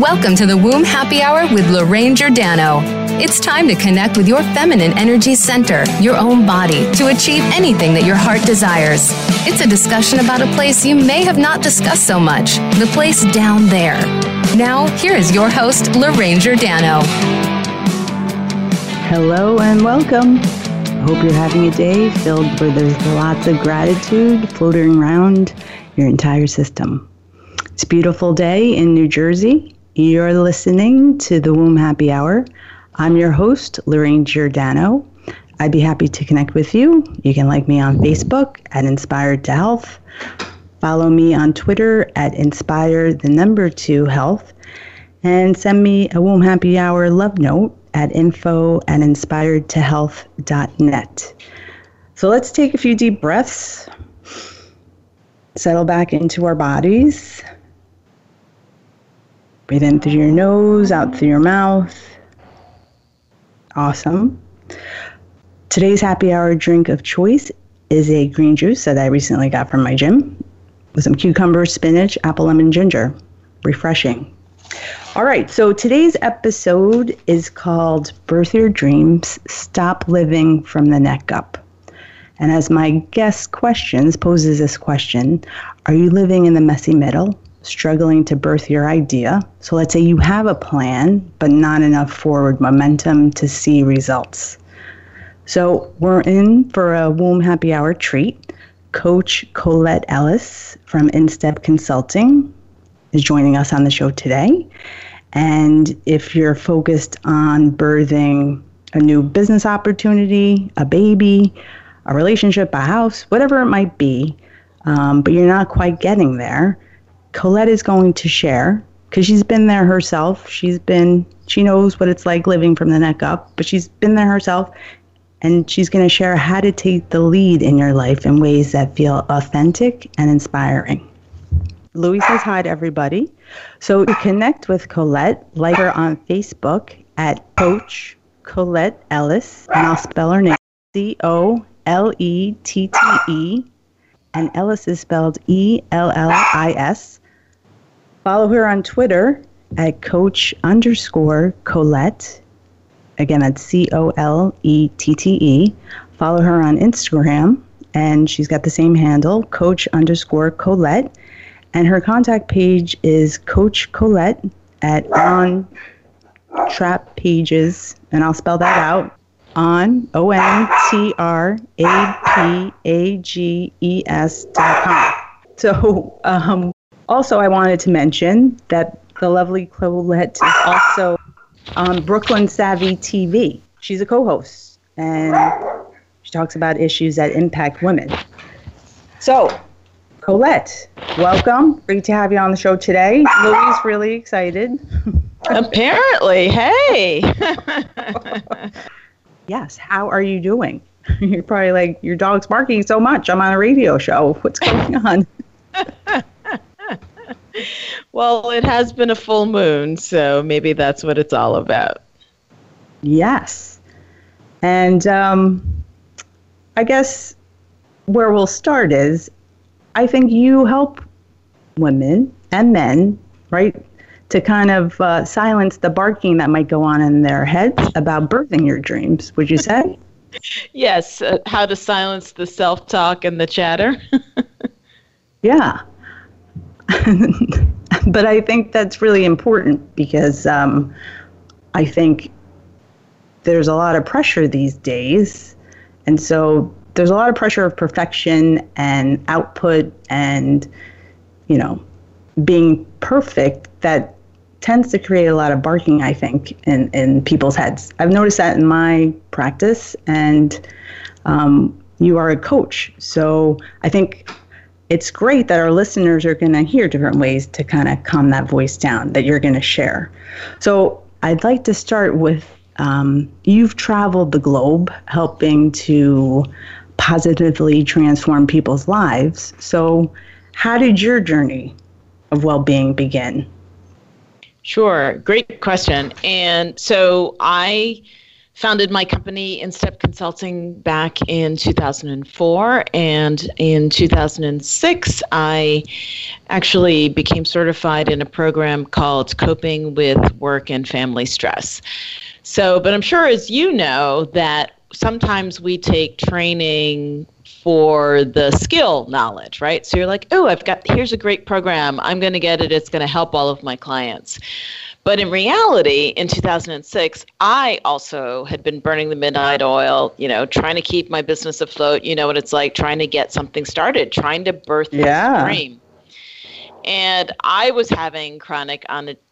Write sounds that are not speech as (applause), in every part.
Welcome to the Womb Happy Hour with Lorraine Giordano. It's time to connect with your feminine energy center, your own body, to achieve anything that your heart desires. It's a discussion about a place you may have not discussed so much the place down there. Now, here is your host, Lorraine Giordano. Hello and welcome. Hope you're having a day filled with there's lots of gratitude floating around your entire system. It's a beautiful day in New Jersey. You're listening to the Womb Happy Hour. I'm your host, Lorraine Giordano. I'd be happy to connect with you. You can like me on Facebook at Inspired to Health. Follow me on Twitter at Inspire the number two health. And send me a Womb Happy Hour love note at info at inspiredtohealth.net. So let's take a few deep breaths. Settle back into our bodies. Breathe in through your nose, out through your mouth. Awesome. Today's happy hour drink of choice is a green juice that I recently got from my gym with some cucumber, spinach, apple, lemon, ginger. Refreshing. All right, so today's episode is called Birth Your Dreams Stop Living from the Neck Up. And as my guest questions poses this question Are you living in the messy middle? Struggling to birth your idea. So let's say you have a plan, but not enough forward momentum to see results. So we're in for a womb happy hour treat. Coach Colette Ellis from InStep Consulting is joining us on the show today. And if you're focused on birthing a new business opportunity, a baby, a relationship, a house, whatever it might be, um, but you're not quite getting there, Colette is going to share because she's been there herself. She's been, she knows what it's like living from the neck up, but she's been there herself. And she's going to share how to take the lead in your life in ways that feel authentic and inspiring. Louis says hi to everybody. So to connect with Colette, like her on Facebook at Coach Colette Ellis, and I'll spell her name C O L E T T E, and Ellis is spelled E L L I S. Follow her on Twitter at Coach underscore Colette. Again, that's C O L E T T E. Follow her on Instagram, and she's got the same handle, Coach underscore Colette. And her contact page is Coach Colette at On Trap Pages, and I'll spell that out on O N T R A P A G E S dot com. So, um, also, I wanted to mention that the lovely Colette is also on Brooklyn Savvy TV. She's a co host and she talks about issues that impact women. So, Colette, welcome. Great to have you on the show today. Louis really excited. Apparently. Hey. (laughs) yes. How are you doing? (laughs) You're probably like, your dog's barking so much. I'm on a radio show. (laughs) What's going on? (laughs) well, it has been a full moon, so maybe that's what it's all about. Yes. And um, I guess where we'll start is I think you help women and men, right, to kind of uh, silence the barking that might go on in their heads about birthing your dreams, would you say? (laughs) yes. Uh, how to silence the self talk and the chatter. (laughs) yeah. (laughs) but I think that's really important because um, I think there's a lot of pressure these days. And so there's a lot of pressure of perfection and output and, you know, being perfect that tends to create a lot of barking, I think, in, in people's heads. I've noticed that in my practice, and um, you are a coach. So I think it's great that our listeners are going to hear different ways to kind of calm that voice down that you're going to share. So I'd like to start with um, you've traveled the globe helping to positively transform people's lives. So, how did your journey of well being begin? Sure, great question. And so I founded my company InStep Consulting back in 2004 and in 2006 I actually became certified in a program called Coping with Work and Family Stress. So, but I'm sure as you know that sometimes we take training for the skill knowledge, right? So you're like, oh, I've got, here's a great program. I'm going to get it. It's going to help all of my clients. But in reality, in 2006, I also had been burning the midnight oil, you know, trying to keep my business afloat. You know what it's like trying to get something started, trying to birth yeah. dream. And I was having chronic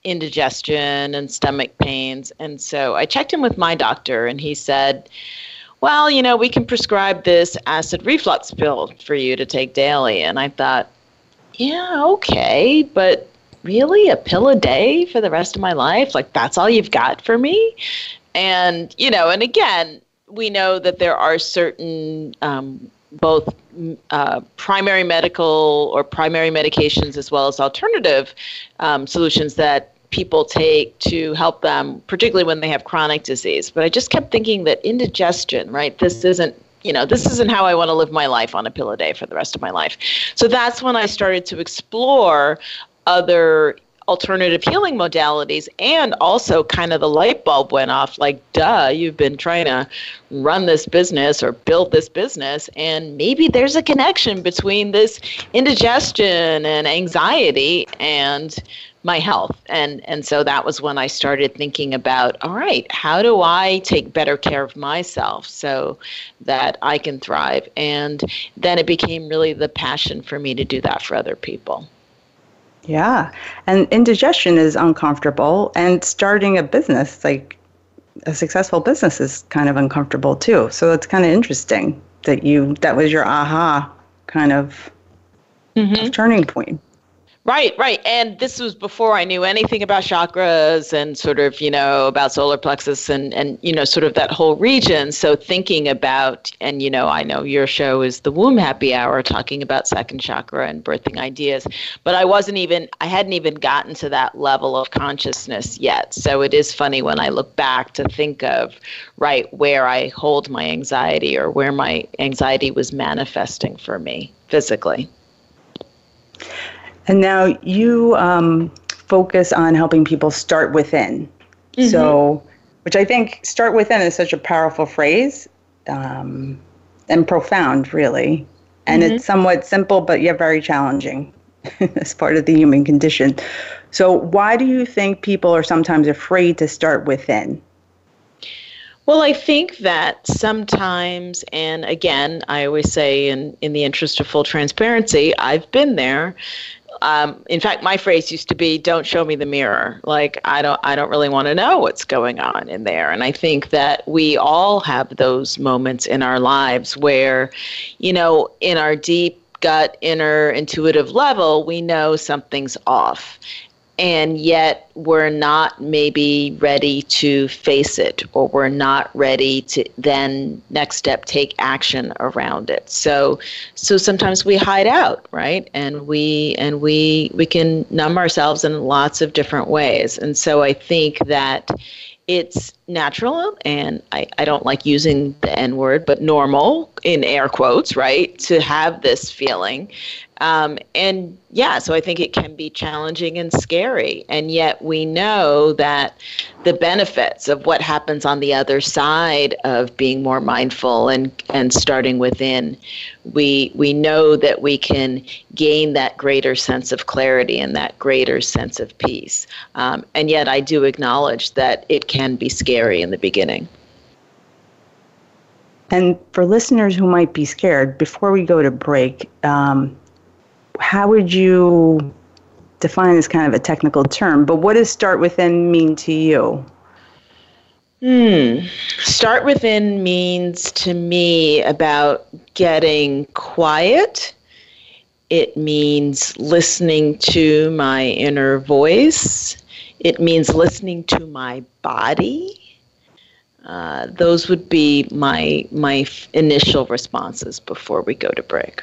indigestion and stomach pains. And so I checked in with my doctor, and he said, well, you know, we can prescribe this acid reflux pill for you to take daily. And I thought, yeah, okay, but really a pill a day for the rest of my life? Like, that's all you've got for me? And, you know, and again, we know that there are certain um, both uh, primary medical or primary medications as well as alternative um, solutions that people take to help them, particularly when they have chronic disease. But I just kept thinking that indigestion, right? This mm-hmm. isn't you know, this isn't how I want to live my life on a pill a day for the rest of my life. So that's when I started to explore other alternative healing modalities and also kind of the light bulb went off like duh you've been trying to run this business or build this business and maybe there's a connection between this indigestion and anxiety and my health and and so that was when i started thinking about all right how do i take better care of myself so that i can thrive and then it became really the passion for me to do that for other people yeah. And indigestion is uncomfortable. And starting a business, like a successful business, is kind of uncomfortable too. So it's kind of interesting that you, that was your aha kind of, mm-hmm. turning point. Right, right. And this was before I knew anything about chakras and sort of, you know, about solar plexus and, and, you know, sort of that whole region. So thinking about, and, you know, I know your show is the Womb Happy Hour talking about second chakra and birthing ideas, but I wasn't even, I hadn't even gotten to that level of consciousness yet. So it is funny when I look back to think of, right, where I hold my anxiety or where my anxiety was manifesting for me physically. And now you um, focus on helping people start within. Mm-hmm. So, which I think start within is such a powerful phrase um, and profound, really. And mm-hmm. it's somewhat simple, but yet very challenging (laughs) as part of the human condition. So, why do you think people are sometimes afraid to start within? Well, I think that sometimes, and again, I always say, in, in the interest of full transparency, I've been there um, in fact, my phrase used to be, "Don't show me the mirror." Like I don't, I don't really want to know what's going on in there. And I think that we all have those moments in our lives where, you know, in our deep gut, inner intuitive level, we know something's off and yet we're not maybe ready to face it or we're not ready to then next step take action around it. So so sometimes we hide out right? And we and we we can numb ourselves in lots of different ways. And so i think that it's natural and I, I don't like using the n word but normal in air quotes right to have this feeling um, and yeah, so I think it can be challenging and scary. And yet we know that the benefits of what happens on the other side of being more mindful and, and starting within, we, we know that we can gain that greater sense of clarity and that greater sense of peace. Um, and yet I do acknowledge that it can be scary in the beginning. And for listeners who might be scared, before we go to break, um, how would you define this kind of a technical term? But what does start within mean to you? Hmm. Start within means to me about getting quiet. It means listening to my inner voice. It means listening to my body. Uh, those would be my my initial responses before we go to break.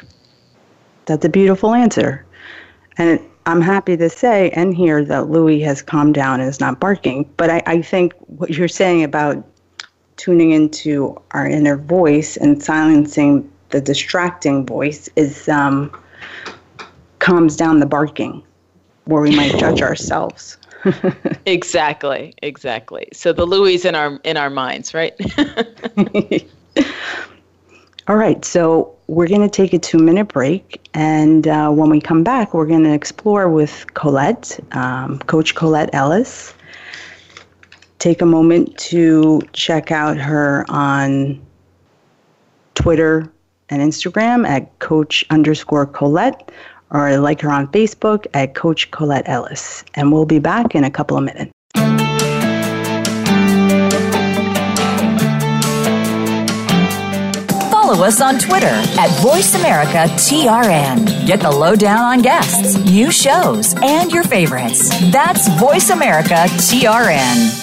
That's a beautiful answer. And I'm happy to say and hear that Louis has calmed down and is not barking. But I, I think what you're saying about tuning into our inner voice and silencing the distracting voice is um, calms down the barking where we might judge (laughs) ourselves. (laughs) exactly, exactly. So the Louis in our in our minds, right? (laughs) All right, so we're going to take a two minute break. And uh, when we come back, we're going to explore with Colette, um, Coach Colette Ellis. Take a moment to check out her on Twitter and Instagram at Coach underscore Colette, or like her on Facebook at Coach Colette Ellis. And we'll be back in a couple of minutes. follow us on Twitter at VoiceAmericaTRN. Get the lowdown on guests, new shows, and your favorites. That's VoiceAmericaTRN.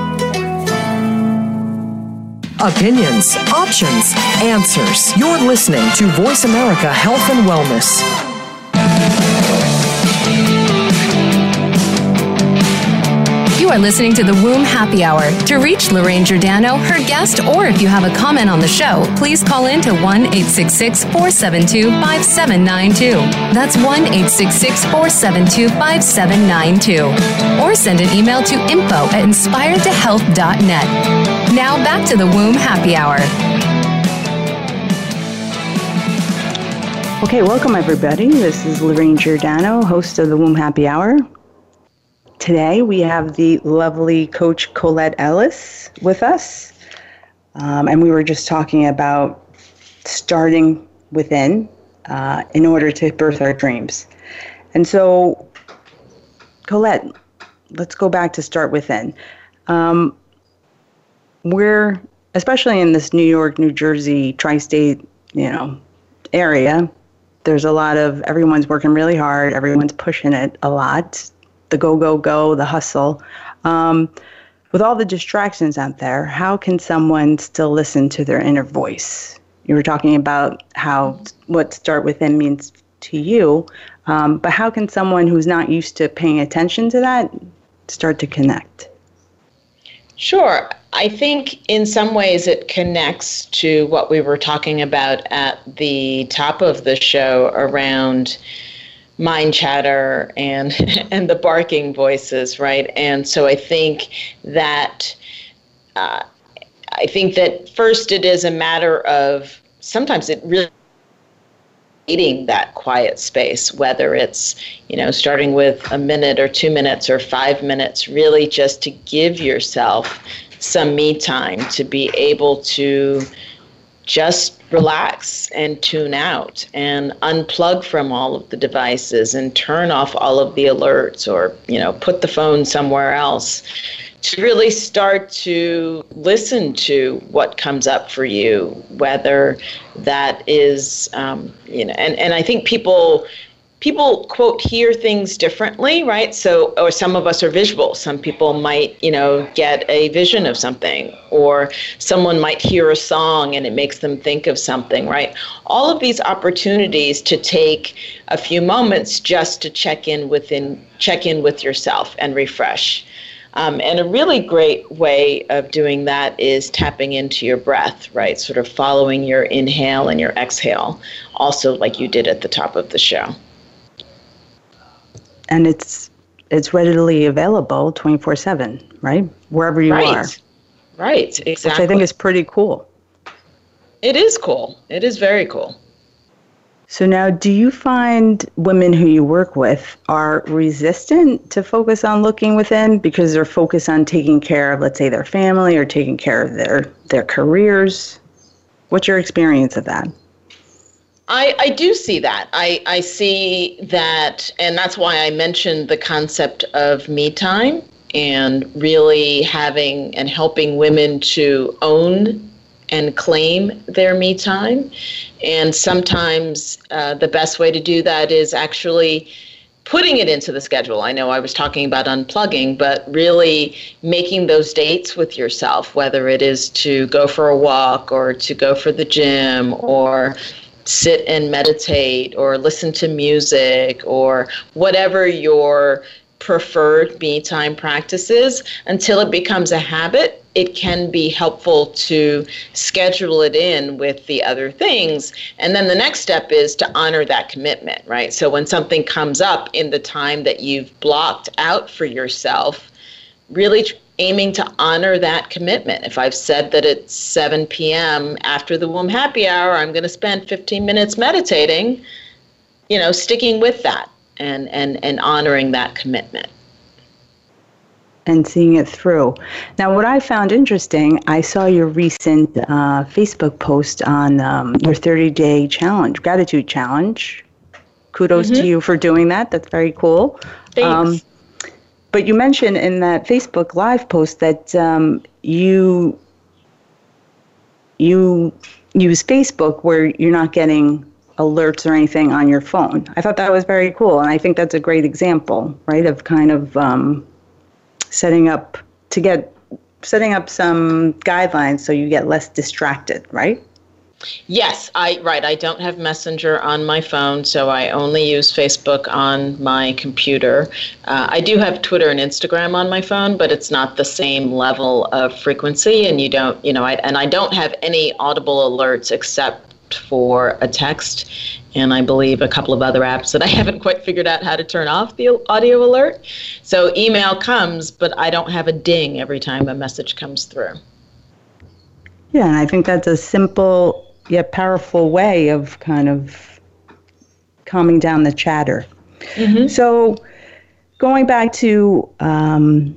Opinions, options, answers. You're listening to Voice America Health and Wellness. You are listening to the Womb Happy Hour. To reach Lorraine Giordano, her guest, or if you have a comment on the show, please call in to 1 866 472 5792. That's 1 866 472 5792. Or send an email to info at inspiredtohealth.net. Now back to the Womb Happy Hour. Okay, welcome everybody. This is Lorraine Giordano, host of the Womb Happy Hour. Today we have the lovely coach Colette Ellis with us. Um, and we were just talking about starting within uh, in order to birth our dreams. And so, Colette, let's go back to start within. Um, we're, especially in this New York, New Jersey, tri state, you know, area, there's a lot of everyone's working really hard, everyone's pushing it a lot the go, go, go, the hustle. Um, with all the distractions out there, how can someone still listen to their inner voice? You were talking about how what start within means to you, um, but how can someone who's not used to paying attention to that start to connect? Sure. I think in some ways it connects to what we were talking about at the top of the show around mind chatter and (laughs) and the barking voices, right? And so I think that uh, I think that first it is a matter of sometimes it really needing that quiet space, whether it's you know starting with a minute or two minutes or five minutes, really just to give yourself some me time to be able to just relax and tune out and unplug from all of the devices and turn off all of the alerts or you know put the phone somewhere else to really start to listen to what comes up for you whether that is um, you know and, and i think people people quote hear things differently right? So or some of us are visual. Some people might you know get a vision of something or someone might hear a song and it makes them think of something right? All of these opportunities to take a few moments just to check in within check in with yourself and refresh um, and a really great way of doing that is tapping into your breath, right? Sort of following your inhale and your exhale, also like you did at the top of the show and it's it's readily available 24/7, right? Wherever you right. are. Right, exactly. Which I think is pretty cool. It is cool. It is very cool. So now, do you find women who you work with are resistant to focus on looking within because they're focused on taking care of, let's say, their family or taking care of their their careers? What's your experience of that? I, I do see that. I, I see that, and that's why I mentioned the concept of me time and really having and helping women to own and claim their me time. And sometimes uh, the best way to do that is actually putting it into the schedule. I know I was talking about unplugging, but really making those dates with yourself, whether it is to go for a walk or to go for the gym or sit and meditate or listen to music or whatever your preferred me time practices. Until it becomes a habit it can be helpful to schedule it in with the other things. And then the next step is to honor that commitment right? So when something comes up in the time that you've blocked out for yourself really aiming to honor that commitment. If i've said that it's 7 p.m after the womb happy hour i'm going to spend 15 minutes meditating you know sticking with that and, and, and honoring that commitment. And seeing it through. Now, what I found interesting, I saw your recent uh, Facebook post on um, your 30 day challenge, gratitude challenge. Kudos mm-hmm. to you for doing that. That's very cool. Thanks. Um, but you mentioned in that Facebook Live post that um, you you use Facebook where you're not getting alerts or anything on your phone. I thought that was very cool, and I think that's a great example, right, of kind of um, setting up to get setting up some guidelines so you get less distracted, right? Yes, I right. I don't have Messenger on my phone, so I only use Facebook on my computer. Uh, I do have Twitter and Instagram on my phone, but it's not the same level of frequency, and you don't, you know, I, and I don't have any audible alerts except for a text and I believe a couple of other apps that I (laughs) haven't quite figured out how to turn off the audio alert. So email comes, but I don't have a ding every time a message comes through. Yeah, and I think that's a simple yet powerful way of kind of calming down the chatter. Mm-hmm. So, going back to um,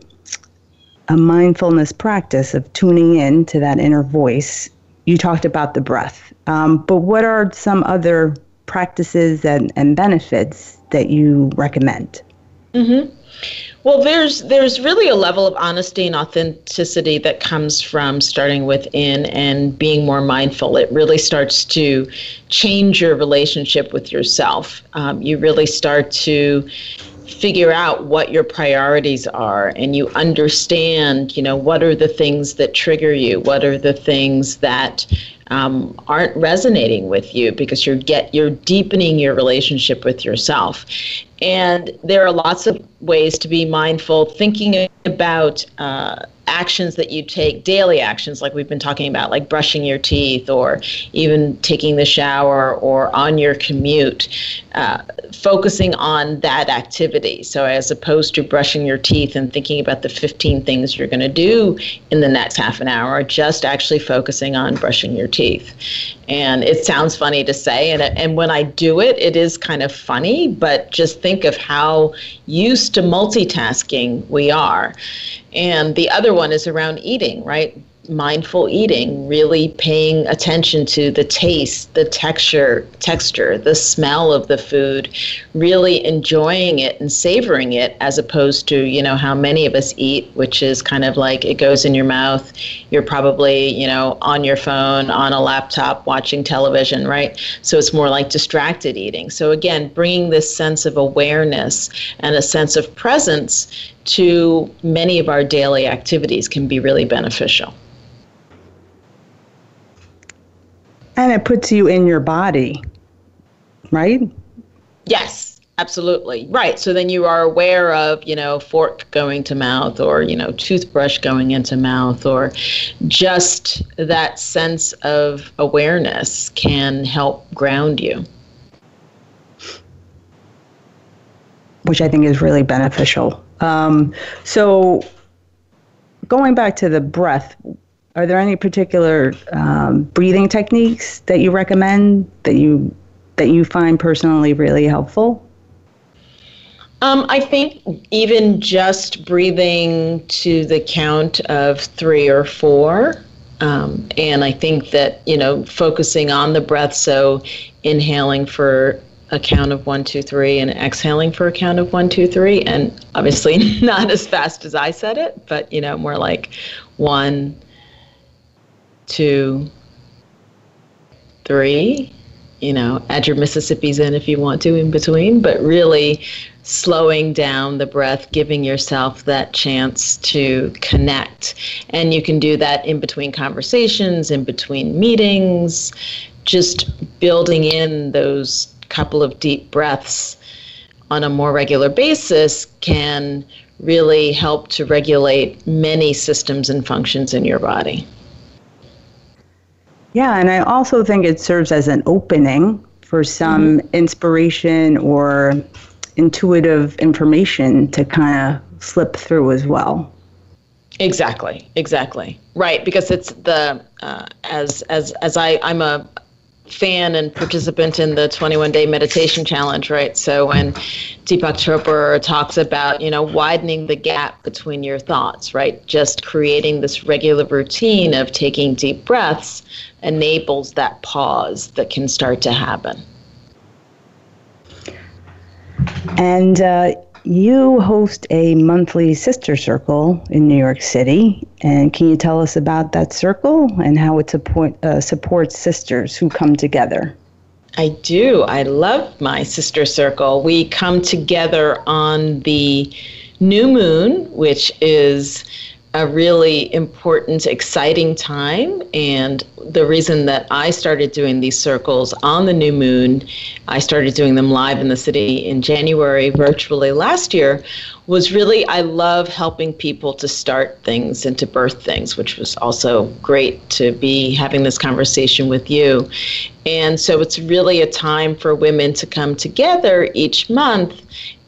a mindfulness practice of tuning in to that inner voice, you talked about the breath, um, but what are some other practices and, and benefits that you recommend? Mm-hmm. Well, there's there's really a level of honesty and authenticity that comes from starting within and being more mindful. It really starts to change your relationship with yourself. Um, you really start to figure out what your priorities are and you understand you know what are the things that trigger you what are the things that um, aren't resonating with you because you're get you're deepening your relationship with yourself. And there are lots of ways to be mindful thinking about uh, actions that you take, daily actions like we've been talking about, like brushing your teeth or even taking the shower or on your commute, uh, focusing on that activity. So, as opposed to brushing your teeth and thinking about the 15 things you're going to do in the next half an hour, just actually focusing on brushing your teeth. And it sounds funny to say, and, and when I do it, it is kind of funny, but just think of how used to multitasking we are. And the other one is around eating, right? Mindful eating, really paying attention to the taste, the texture, texture, the smell of the food, really enjoying it and savoring it as opposed to, you know, how many of us eat, which is kind of like it goes in your mouth. You're probably, you know, on your phone, on a laptop, watching television, right? So it's more like distracted eating. So again, bringing this sense of awareness and a sense of presence to many of our daily activities can be really beneficial. And it puts you in your body, right? Yes, absolutely. Right. So then you are aware of, you know, fork going to mouth or, you know, toothbrush going into mouth or just that sense of awareness can help ground you. Which I think is really beneficial. Um, so going back to the breath, are there any particular um, breathing techniques that you recommend that you that you find personally really helpful? Um, I think even just breathing to the count of three or four. Um, and I think that, you know, focusing on the breath, so inhaling for a count of one, two, three, and exhaling for a count of one, two, three. And obviously (laughs) not as fast as I said it, but, you know, more like one, two, three. You know, add your Mississippi's in if you want to in between, but really slowing down the breath, giving yourself that chance to connect. And you can do that in between conversations, in between meetings, just building in those couple of deep breaths on a more regular basis can really help to regulate many systems and functions in your body. Yeah, and I also think it serves as an opening for some mm-hmm. inspiration or intuitive information to kind of slip through as well. Exactly, exactly. Right, because it's the uh, as as as I I'm a fan and participant in the 21 day meditation challenge, right? So when Deepak Chopra talks about, you know, widening the gap between your thoughts, right? Just creating this regular routine of taking deep breaths enables that pause that can start to happen. And uh, you host a monthly sister circle in New York City. And can you tell us about that circle and how it support, uh, supports sisters who come together? I do. I love my sister circle. We come together on the new moon, which is a really important, exciting time. And the reason that I started doing these circles on the new moon, I started doing them live in the city in January, virtually last year, was really I love helping people to start things and to birth things, which was also great to be having this conversation with you. And so it's really a time for women to come together each month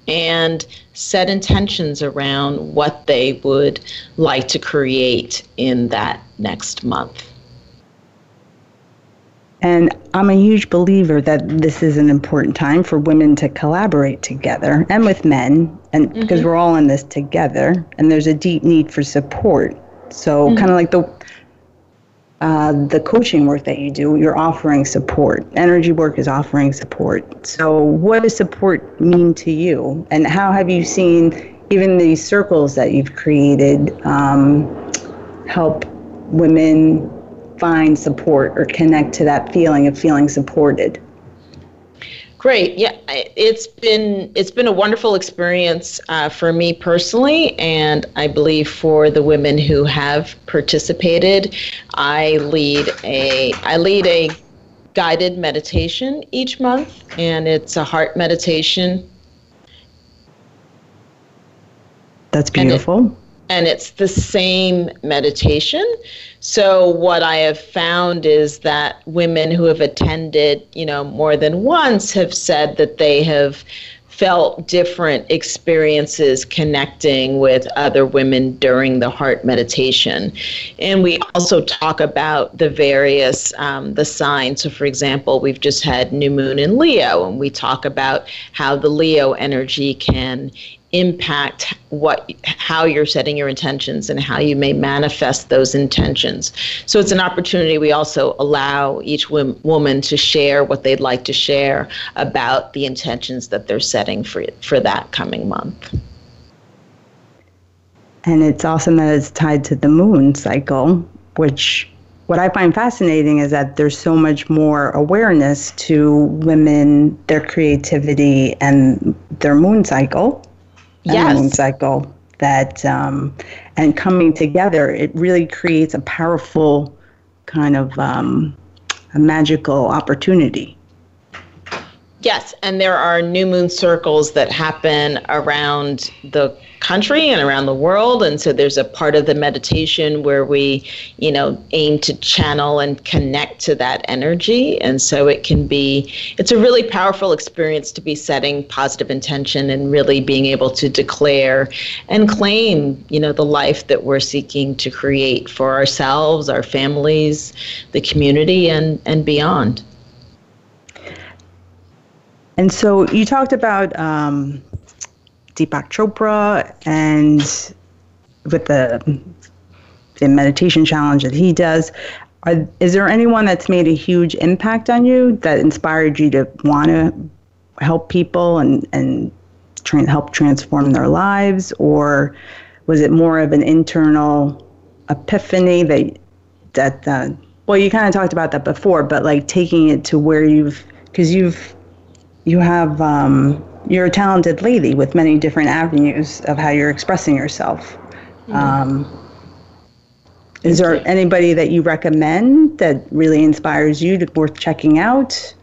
and set intentions around what they would like to create in that next month. And I'm a huge believer that this is an important time for women to collaborate together and with men, and mm-hmm. because we're all in this together, and there's a deep need for support. So, mm-hmm. kind of like the uh, the coaching work that you do, you're offering support. Energy work is offering support. So, what does support mean to you? And how have you seen even these circles that you've created um, help women find support or connect to that feeling of feeling supported? Great. Yeah, it's been it's been a wonderful experience uh, for me personally, and I believe for the women who have participated. I lead a I lead a guided meditation each month, and it's a heart meditation. That's beautiful and it's the same meditation. So what I have found is that women who have attended, you know, more than once have said that they have felt different experiences connecting with other women during the heart meditation and we also talk about the various um, the signs so for example we've just had new moon in leo and we talk about how the leo energy can impact what how you're setting your intentions and how you may manifest those intentions. So it's an opportunity we also allow each woman to share what they'd like to share about the intentions that they're setting for for that coming month. And it's awesome that it's tied to the moon cycle which what I find fascinating is that there's so much more awareness to women, their creativity, and their moon cycle yes. moon cycle that um, and coming together it really creates a powerful kind of um, a magical opportunity Yes, and there are new moon circles that happen around the country and around the world and so there's a part of the meditation where we you know aim to channel and connect to that energy and so it can be it's a really powerful experience to be setting positive intention and really being able to declare and claim you know the life that we're seeking to create for ourselves our families the community and and beyond and so you talked about um, Deepak Chopra and with the the meditation challenge that he does. Are, is there anyone that's made a huge impact on you that inspired you to want to help people and and tra- help transform their lives, or was it more of an internal epiphany that that uh, well you kind of talked about that before, but like taking it to where you've because you've you have um, you're a talented lady with many different avenues of how you're expressing yourself. Mm-hmm. Um, is there anybody that you recommend that really inspires you to worth checking out?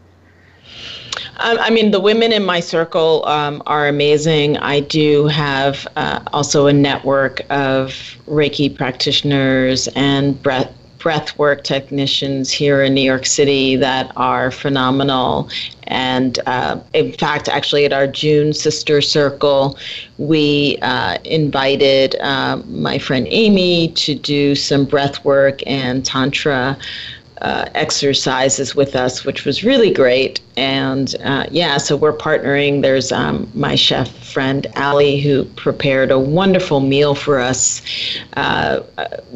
Um, I mean, the women in my circle um, are amazing. I do have uh, also a network of Reiki practitioners and breath breathwork technicians here in New York City that are phenomenal. And uh, in fact, actually, at our June Sister Circle, we uh, invited uh, my friend Amy to do some breathwork and Tantra uh, exercises with us, which was really great. And uh, yeah, so we're partnering. There's um, my chef friend Ali who prepared a wonderful meal for us uh,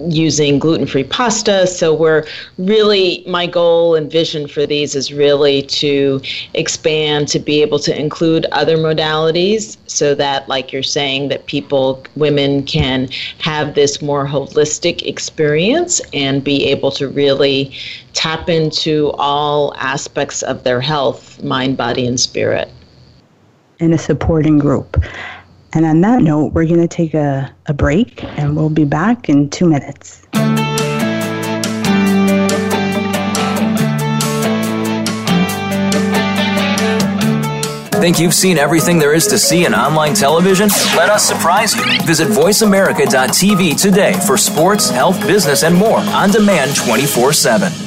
using gluten-free pasta. So we're really my goal and vision for these is really to expand to be able to include other modalities, so that, like you're saying, that people, women, can have this more holistic experience and be able to really tap into all aspects of their health, mind, body, and spirit. In a supporting group. And on that note, we're going to take a, a break and we'll be back in two minutes. Think you've seen everything there is to see in online television? Let us surprise you. Visit VoiceAmerica.tv today for sports, health, business, and more on demand 24 7.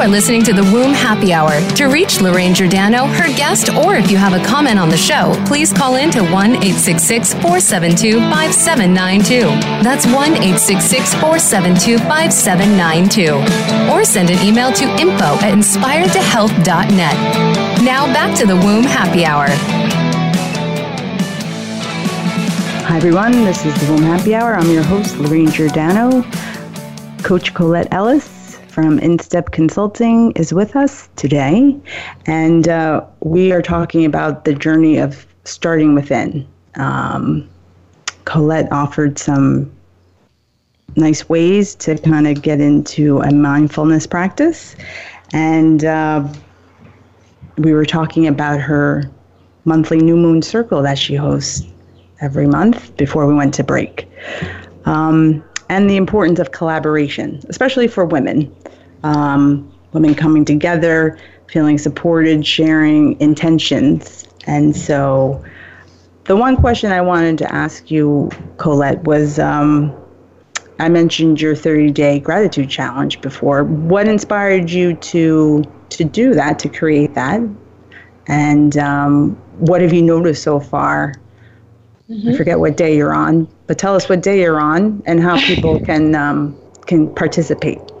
Are listening to the Womb Happy Hour. To reach Lorraine Giordano, her guest, or if you have a comment on the show, please call in to 1 866 472 5792. That's 1 866 472 5792. Or send an email to info at inspiredtohealth.net. Now back to the Womb Happy Hour. Hi, everyone. This is the Womb Happy Hour. I'm your host, Lorraine Giordano. Coach Colette Ellis from InStep Consulting is with us today, and uh, we are talking about the journey of starting within. Um, Colette offered some nice ways to kind of get into a mindfulness practice, and uh, we were talking about her monthly new moon circle that she hosts every month before we went to break. Um, and the importance of collaboration, especially for women. Um, women coming together, feeling supported, sharing intentions. And so the one question I wanted to ask you, Colette, was um, I mentioned your 30 day gratitude challenge before. What inspired you to to do that, to create that? And um, what have you noticed so far? Mm-hmm. I forget what day you're on, but tell us what day you're on and how people (laughs) can um, can participate.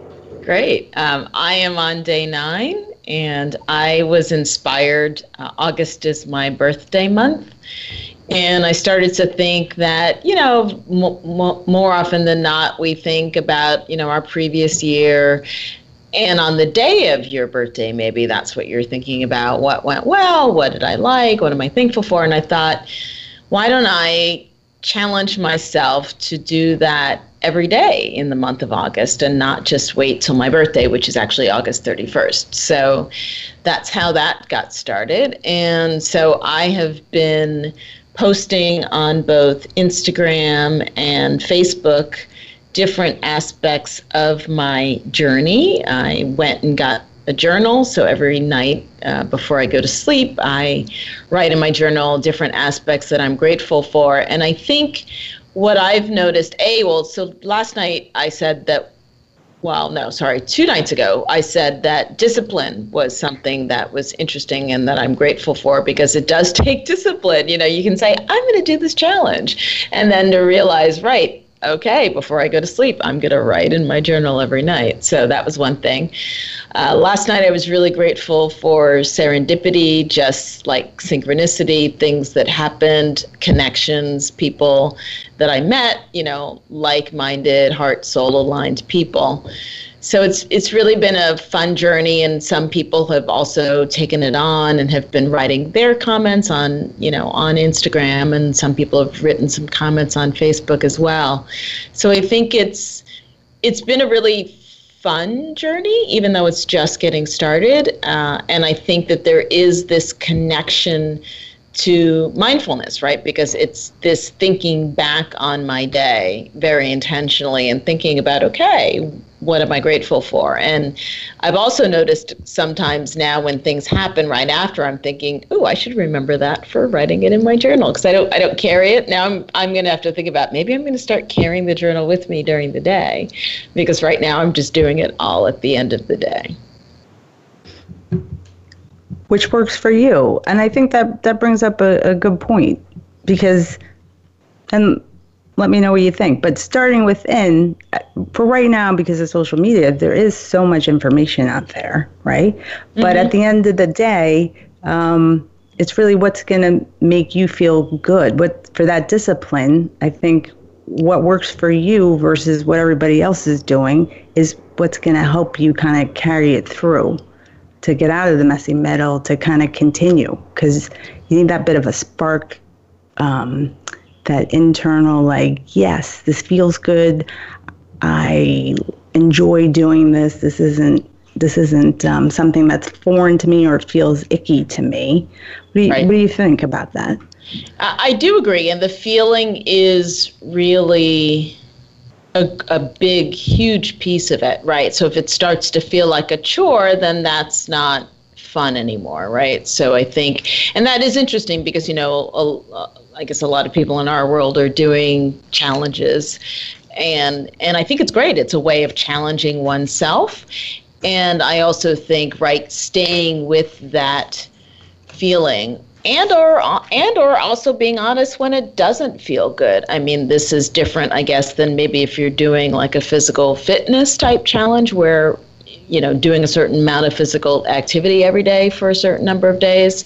Great. Um, I am on day nine, and I was inspired. Uh, August is my birthday month, and I started to think that, you know, m- m- more often than not, we think about, you know, our previous year. And on the day of your birthday, maybe that's what you're thinking about. What went well? What did I like? What am I thankful for? And I thought, why don't I challenge myself to do that every day in the month of August and not just wait till my birthday, which is actually August 31st. So that's how that got started. And so I have been posting on both Instagram and Facebook different aspects of my journey. I went and got a journal, so every night uh, before I go to sleep, I write in my journal different aspects that I'm grateful for. And I think what I've noticed, A, well, so last night I said that well, no, sorry, two nights ago, I said that discipline was something that was interesting and that I'm grateful for because it does (laughs) take discipline. You know, you can say, I'm going to do this challenge. And then to realize, right, okay, before I go to sleep, I'm going to write in my journal every night. So that was one thing. Uh, last night, I was really grateful for serendipity, just like synchronicity, things that happened, connections, people that I met, you know, like minded, heart, soul aligned people so it's it's really been a fun journey and some people have also taken it on and have been writing their comments on you know on Instagram and some people have written some comments on Facebook as well. So I think it's it's been a really fun journey even though it's just getting started uh, and I think that there is this connection to mindfulness, right? Because it's this thinking back on my day very intentionally and thinking about, okay, what am I grateful for? And I've also noticed sometimes now when things happen right after, I'm thinking, oh, I should remember that for writing it in my journal because I don't I don't carry it now. I'm I'm going to have to think about maybe I'm going to start carrying the journal with me during the day, because right now I'm just doing it all at the end of the day. Which works for you, and I think that that brings up a, a good point because, and let me know what you think. But starting within, for right now, because of social media, there is so much information out there, right? Mm-hmm. But at mm-hmm. the end of the day, um, it's really what's going to make you feel good. What for that discipline, I think what works for you versus what everybody else is doing is what's going to help you kind of carry it through to get out of the messy middle to kind of continue because you need that bit of a spark um, that internal like yes this feels good. I enjoy doing this. This isn't this isn't um, something that's foreign to me or feels icky to me. What do you, right. what do you think about that? I do agree and the feeling is really a, a big huge piece of it right so if it starts to feel like a chore then that's not fun anymore, right? So I think, and that is interesting because, you know, I guess a lot of people in our world are doing challenges. And, and I think it's great. It's a way of challenging oneself. And I also think, right, staying with that feeling and or and or also being honest when it doesn't feel good i mean this is different i guess than maybe if you're doing like a physical fitness type challenge where you know, doing a certain amount of physical activity every day for a certain number of days.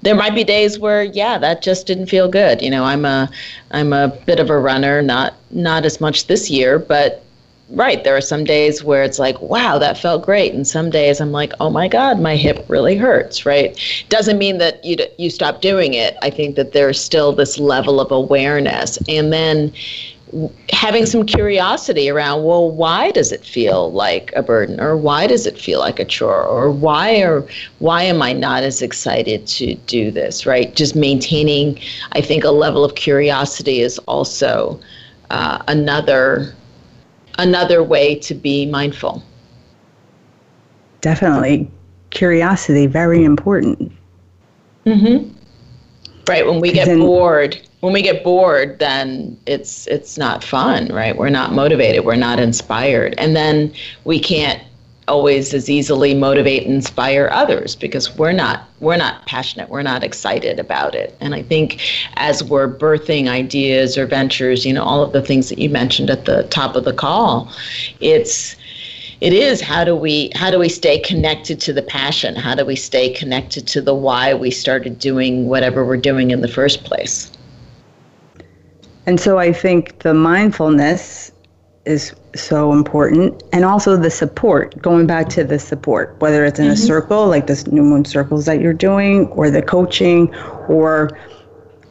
There might be days where, yeah, that just didn't feel good. You know, I'm a, I'm a bit of a runner, not not as much this year, but right, there are some days where it's like, wow, that felt great, and some days I'm like, oh my God, my hip really hurts. Right? Doesn't mean that you you stop doing it. I think that there's still this level of awareness, and then having some curiosity around well why does it feel like a burden? Or why does it feel like a chore? Or why or why am i not as excited to do this? Right. Just maintaining i think a level of curiosity is also uh, another another way to be mindful definitely curiosity very important. Mm-hmm. Right. When we get then, bored, when we get bored, then it's it's not fun, right? We're not motivated. We're not inspired, and then we can't always as easily motivate and inspire others because we're not we're not passionate we're not excited about it. And i think as we're birthing ideas or ventures you know all of the things that you mentioned at the top of the call it's it is how do we how do we stay connected to the passion? How do we stay connected to the why we started doing whatever we're doing in the first place? And so i think the mindfulness is so important. And also the support going back to the support whether it's in mm-hmm. a circle like this new moon circles that you're doing or the coaching or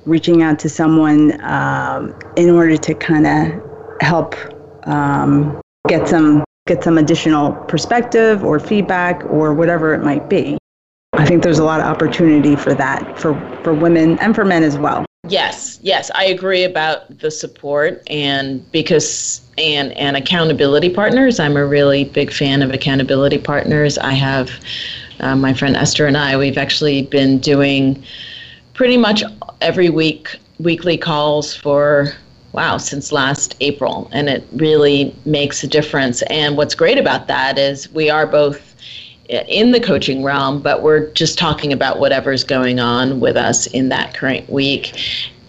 reaching out to someone um, in order to kind of help um, get some get some additional perspective or feedback or whatever it might be. I think there's a lot of opportunity for that for for women and for men as well Yes, yes, I agree about the support and because and and accountability partners. I'm a really big fan of accountability partners. I have uh, my friend Esther and I. We've actually been doing pretty much every week weekly calls for wow since last April, and it really makes a difference. And what's great about that is we are both in the coaching realm, but we're just talking about whatever's going on with us in that current week.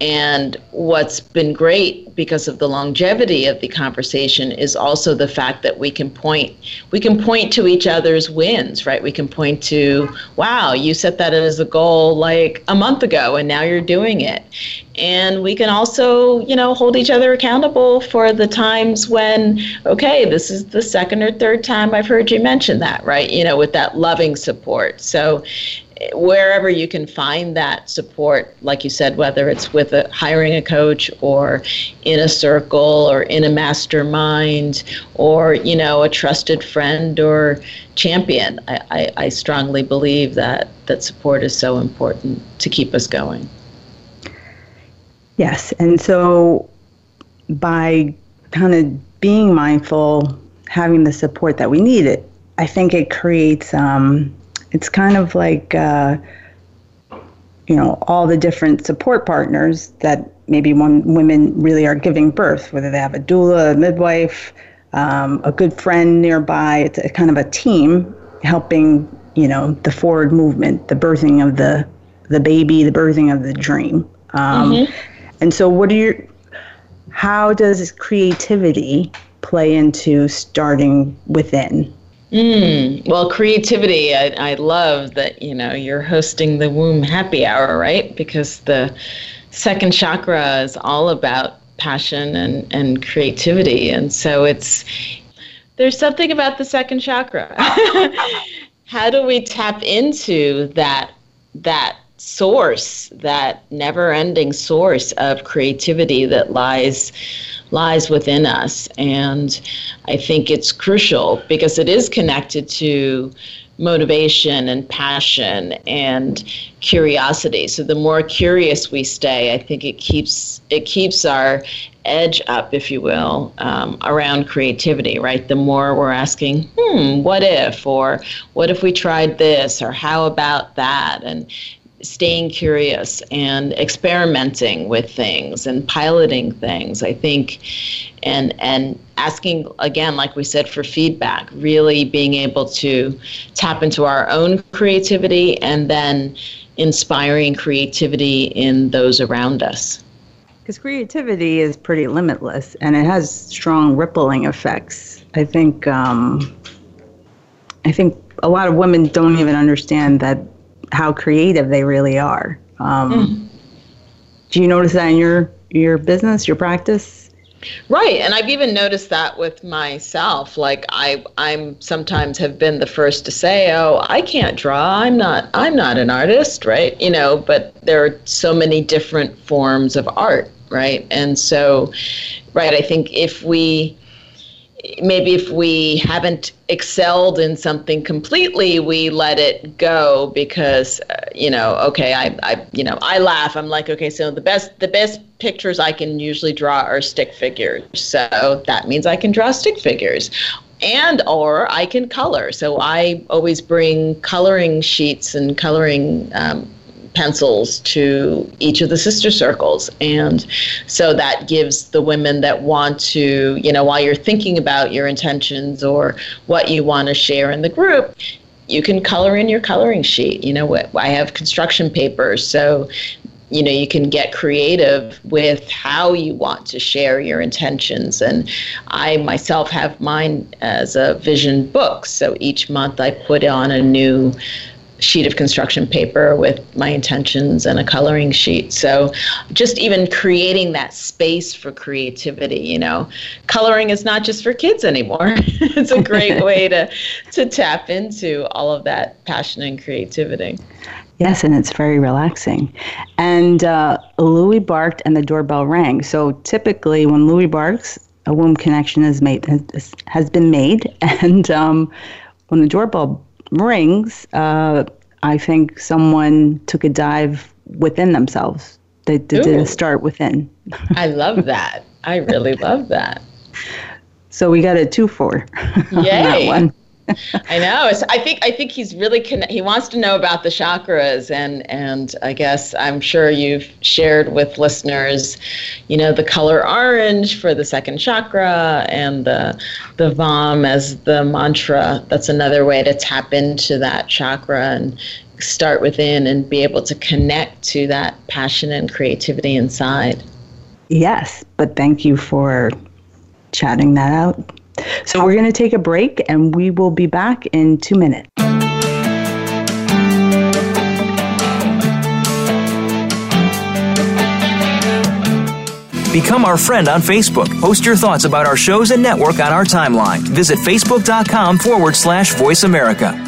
And what's been great because of the longevity of the conversation is also the fact that we can point we can point to each other's wins, right? We can point to, wow, you set that as a goal like a month ago and now you're doing it. And we can also, you know, hold each other accountable for the times when, okay, this is the second or third time I've heard you mention that, right? You know, with that loving support. So wherever you can find that support, like you said, whether it's with a, hiring a coach or in a circle or in a mastermind or, you know, a trusted friend or champion, I, I, I strongly believe that, that support is so important to keep us going. Yes. And so by kind of being mindful, having the support that we need, it, I think it creates um, it's kind of like uh, you know all the different support partners that maybe when women really are giving birth, whether they have a doula, a midwife, um, a good friend nearby. It's a kind of a team helping you know the forward movement, the birthing of the the baby, the birthing of the dream. Um, mm-hmm. And so, what are your how does creativity play into starting within? Mm, well, creativity. I, I love that you know you're hosting the womb happy hour, right? Because the second chakra is all about passion and, and creativity, and so it's there's something about the second chakra. (laughs) How do we tap into that that source, that never-ending source of creativity that lies lies within us. And I think it's crucial because it is connected to motivation and passion and curiosity. So the more curious we stay, I think it keeps it keeps our edge up, if you will, um, around creativity. Right? The more we're asking, hmm, what if, or what if we tried this, or how about that, and staying curious and experimenting with things and piloting things i think and and asking again like we said for feedback really being able to tap into our own creativity and then inspiring creativity in those around us. Because creativity is pretty limitless and it has strong rippling effects. I think um, i think a lot of women don't even understand that how creative they really are. Um, mm. Do you notice that in your your business, your practice? Right, and I've even noticed that with myself. Like I, I'm sometimes have been the first to say, "Oh, I can't draw. I'm not. I'm not an artist." Right? You know, but there are so many different forms of art, right? And so, right, I think if we maybe if we haven't excelled in something completely we let it go because uh, you know okay I, I you know i laugh i'm like okay so the best the best pictures i can usually draw are stick figures so that means i can draw stick figures and or I can color. So I always bring coloring sheets and coloring um, pencils to each of the sister circles. And so that gives the women that want to, you know, while you're thinking about your intentions or what you want to share in the group, you can color in your coloring sheet. You know, I have construction papers, so you know you can get creative with how you want to share your intentions and i myself have mine as a vision book so each month i put on a new sheet of construction paper with my intentions and a coloring sheet. So just even creating that space for creativity, you know. Coloring is not just for kids anymore. (laughs) it's a great (laughs) way to to tap into all of that passion and creativity. Yes, and it's very relaxing. And uh, Louis barked and the doorbell rang. So typically when Louis barks, a womb connection is made has, has been made (laughs) and um, when the doorbell rings, uh, I think someone took a dive within themselves. They, they did a start within. I love that. I really love that. So we got a two four (laughs) on that one. (laughs) I know. I think I think he's really he wants to know about the chakras and and I guess I'm sure you've shared with listeners, you know, the color orange for the second chakra and the the Vam as the mantra. That's another way to tap into that chakra and start within and be able to connect to that passion and creativity inside. Yes, but thank you for chatting that out. So we're going to take a break and we will be back in two minutes. Become our friend on Facebook. Post your thoughts about our shows and network on our timeline. Visit facebook.com forward slash voice America.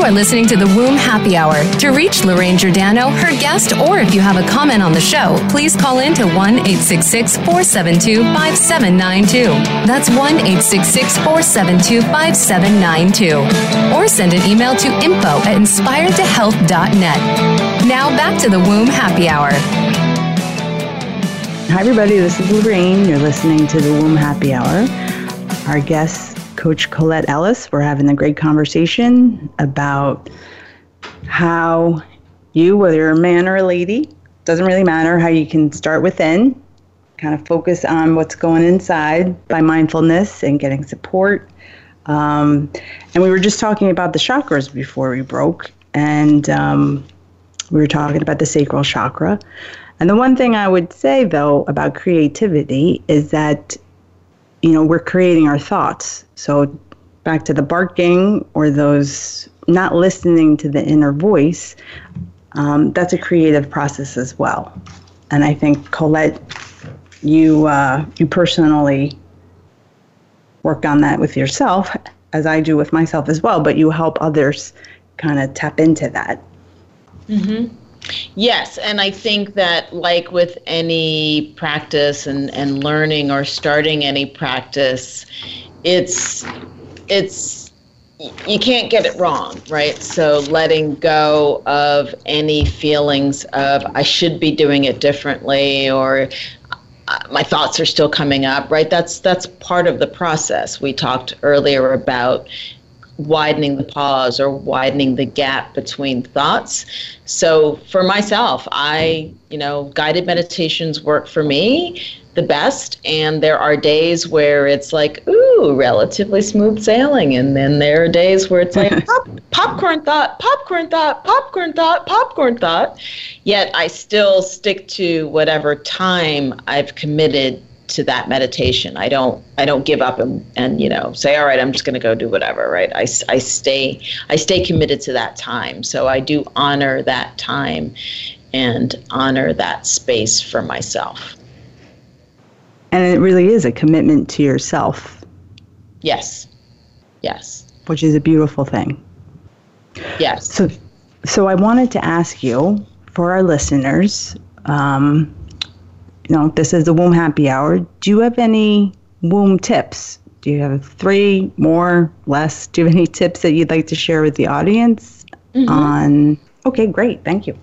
You are listening to the Womb Happy Hour. To reach Lorraine Giordano, her guest, or if you have a comment on the show, please call in to 1 866 472 5792. That's 1 866 472 5792. Or send an email to info at inspiredtohealth.net. Now back to the Womb Happy Hour. Hi, everybody. This is Lorraine. You're listening to the Womb Happy Hour. Our guest Coach Colette Ellis. We're having a great conversation about how you, whether you're a man or a lady, doesn't really matter, how you can start within, kind of focus on what's going inside by mindfulness and getting support. Um, and we were just talking about the chakras before we broke, and um, we were talking about the sacral chakra. And the one thing I would say, though, about creativity is that you know, we're creating our thoughts. So back to the barking or those not listening to the inner voice, um, that's a creative process as well. And I think Colette, you uh, you personally work on that with yourself, as I do with myself as well. But you help others kind of tap into that. Mm-hmm. Yes, and I think that like with any practice and, and learning or starting any practice, it's it's you can't get it wrong, right? So letting go of any feelings of I should be doing it differently or uh, my thoughts are still coming up, right? That's that's part of the process. We talked earlier about widening the pause or widening the gap between thoughts. So for myself, I, you know, guided meditations work for me the best. And there are days where it's like ooh relatively smooth sailing. And then there are days where it's like (laughs) pop, popcorn thought popcorn thought popcorn thought popcorn thought. Yet i still stick to whatever time i've committed to that meditation. I don't I don't give up and, and you know say all right I'm just going to go do whatever right. I, I stay I stay committed to that time. So I do honor that time and honor that space for myself. And it really is a commitment to yourself. Yes. Yes. Which is a beautiful thing. Yes. So so I wanted to ask you for our listeners um, you know, this is the womb happy hour. Do you have any womb tips? Do you have three, more, less? Do you have any tips that you'd like to share with the audience mm-hmm. on? Okay, great. Thank you.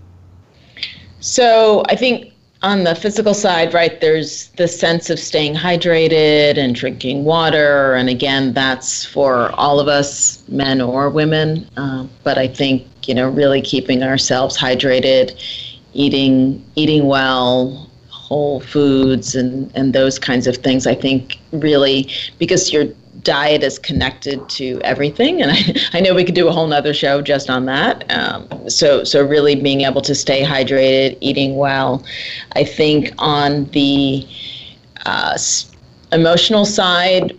So I think on the physical side, right, there's the sense of staying hydrated and drinking water. And again, that's for all of us, men or women. Uh, but I think, you know, really keeping ourselves hydrated, eating, eating well, whole foods and, and those kinds of things. I think really because your diet is connected to everything, and (laughs) I, I know we could do a whole nother show just on that. Um, so so really being able to stay hydrated, eating well. I think on the uh, emotional side,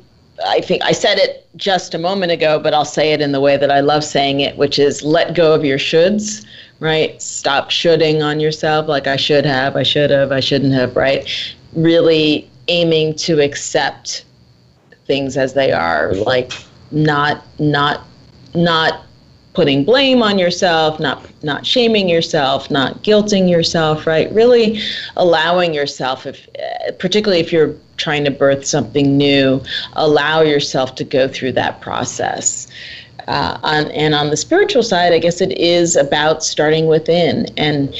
I think I said it just a moment ago, but I'll say it in the way that I love saying it, which is let go of your shoulds right? Stop shoulding on yourself like I should have, I should have, I shouldn't have, right? Really aiming to accept things as they are, like not not not putting blame on yourself, not not shaming yourself, not guilting yourself, right? Really allowing yourself if eh, particularly if you're trying to birth something new, allow yourself to go through that process. Uh, on, and on the spiritual side, I guess it is about starting within and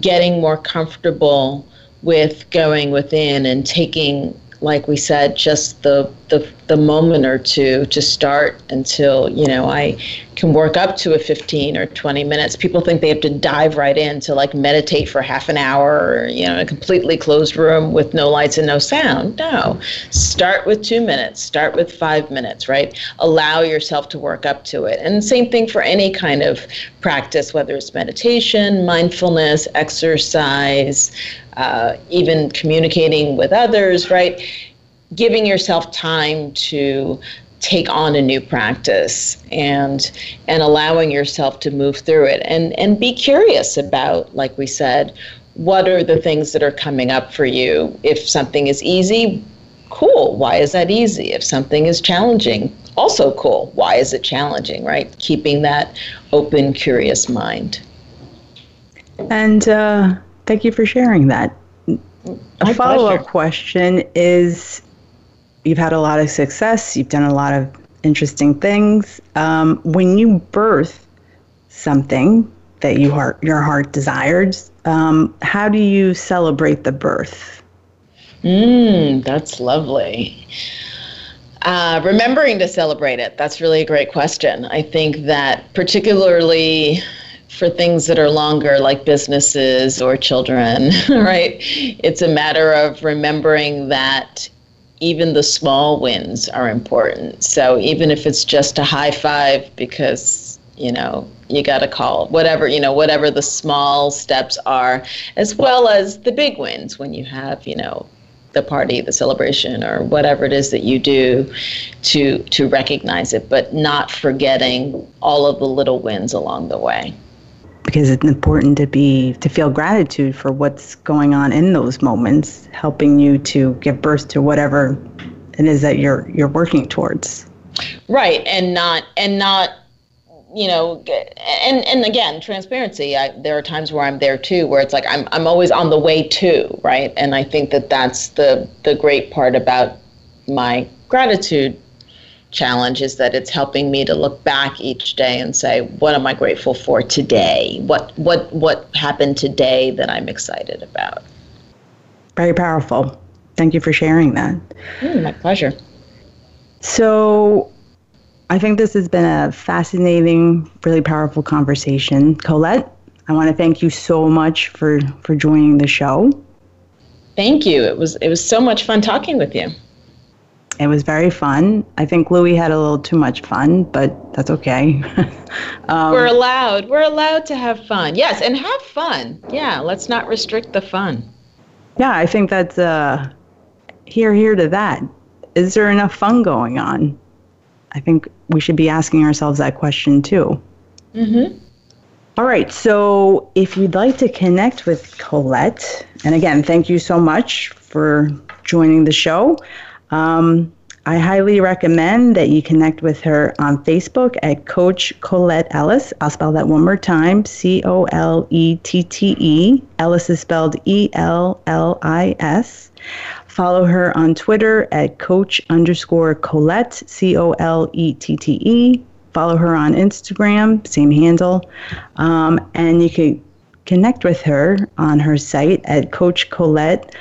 getting more comfortable with going within and taking like we said, just the, the the moment or two to start until you know I can work up to a 15 or 20 minutes. People think they have to dive right in to like meditate for half an hour, or, you know, in a completely closed room with no lights and no sound. No, start with two minutes. Start with five minutes. Right. Allow yourself to work up to it. And same thing for any kind of practice, whether it's meditation, mindfulness, exercise uh, even communicating with others, right? Giving yourself time to take on a new practice and and allowing yourself to move through it. And and be curious about like we said what are the things that are coming up for you? If something is easy cool. Why is that easy? If something is challenging also cool. Why is it challenging right? Keeping that open curious mind. And uh Thank you for sharing that. A follow up question is you've had a lot of success, you've done a lot of interesting things. Um, when you birth something that you heart, your heart desired, um, how do you celebrate the birth? Mm, that's lovely. Uh, remembering to celebrate it, that's really a great question. I think that particularly for things that are longer, like businesses or children, (laughs) right? It's a matter of remembering that even the small wins are important. So even if it's just a high five because, you know, you got to call whatever, you know, whatever the small steps are, as well as the big wins when you have, you know, the party, the celebration, or whatever it is that you do to to recognize it, but not forgetting all of the little wins along the way because it's important to be to feel gratitude for what's going on in those moments helping you to give birth to whatever it is that you're you're working towards. Right and not and not you know and and again transparency. I, there are times where i'm there too where it's like i'm i'm always on the way to right? And i think that that's the the great part about my gratitude challenge is that it's helping me to look back each day and say what am i grateful for today what what what happened today that i'm excited about very powerful thank you for sharing that mm, my pleasure so I think this has been a fascinating, really powerful conversation. Colette, I want to thank you so much for, for joining the show. Thank you. It was it was so much fun talking with you. It was very fun. I think Louie had a little too much fun, but that's okay. (laughs) um, We're allowed. We're allowed to have fun. Yes, and have fun. Yeah, let's not restrict the fun. Yeah, I think that's uh, hear, hear to that. Is there enough fun going on? I think we should be asking ourselves that question too. Mm-hmm. All right. So if you'd like to connect with Colette, and again, thank you so much for joining the show. Um, I highly recommend that you connect with her on Facebook at Coach Colette Ellis. I'll spell that one more time C O L E T T E. Ellis is spelled E L L I S. Follow her on Twitter at Coach underscore Colette, C O L E T T E. Follow her on Instagram, same handle. Um, and you can connect with her on her site at Coach Colette,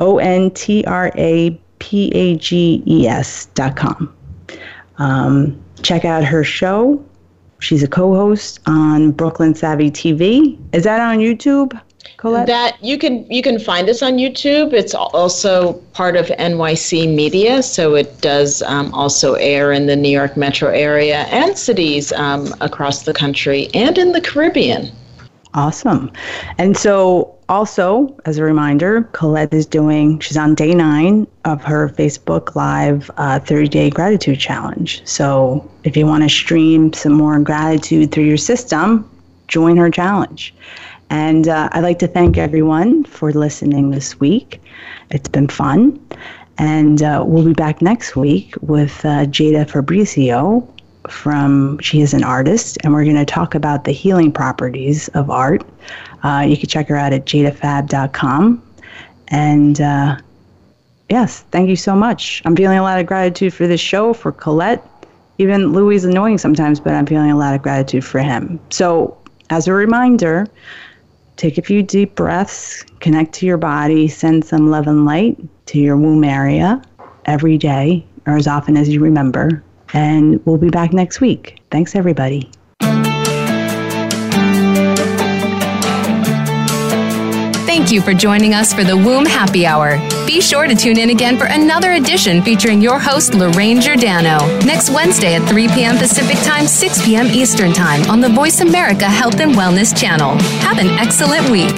O N T R A P A G E S dot com. Um, check out her show. She's a co host on Brooklyn Savvy TV. Is that on YouTube? Colette? That you can you can find us on YouTube. It's also part of NYC Media, so it does um, also air in the New York metro area and cities um, across the country and in the Caribbean. Awesome. And so, also as a reminder, Colette is doing. She's on day nine of her Facebook Live uh, 30 Day Gratitude Challenge. So, if you want to stream some more gratitude through your system, join her challenge. And uh, I'd like to thank everyone for listening this week. It's been fun. And uh, we'll be back next week with uh, Jada Fabricio from, she is an artist, and we're going to talk about the healing properties of art. Uh, you can check her out at jadafab.com. And uh, yes, thank you so much. I'm feeling a lot of gratitude for this show, for Colette. Even Louis is annoying sometimes, but I'm feeling a lot of gratitude for him. So, as a reminder, Take a few deep breaths, connect to your body, send some love and light to your womb area every day or as often as you remember. And we'll be back next week. Thanks, everybody. Thank you for joining us for the Womb Happy Hour. Be sure to tune in again for another edition featuring your host, Lorraine Giordano, next Wednesday at 3 p.m. Pacific Time, 6 p.m. Eastern Time on the Voice America Health and Wellness channel. Have an excellent week.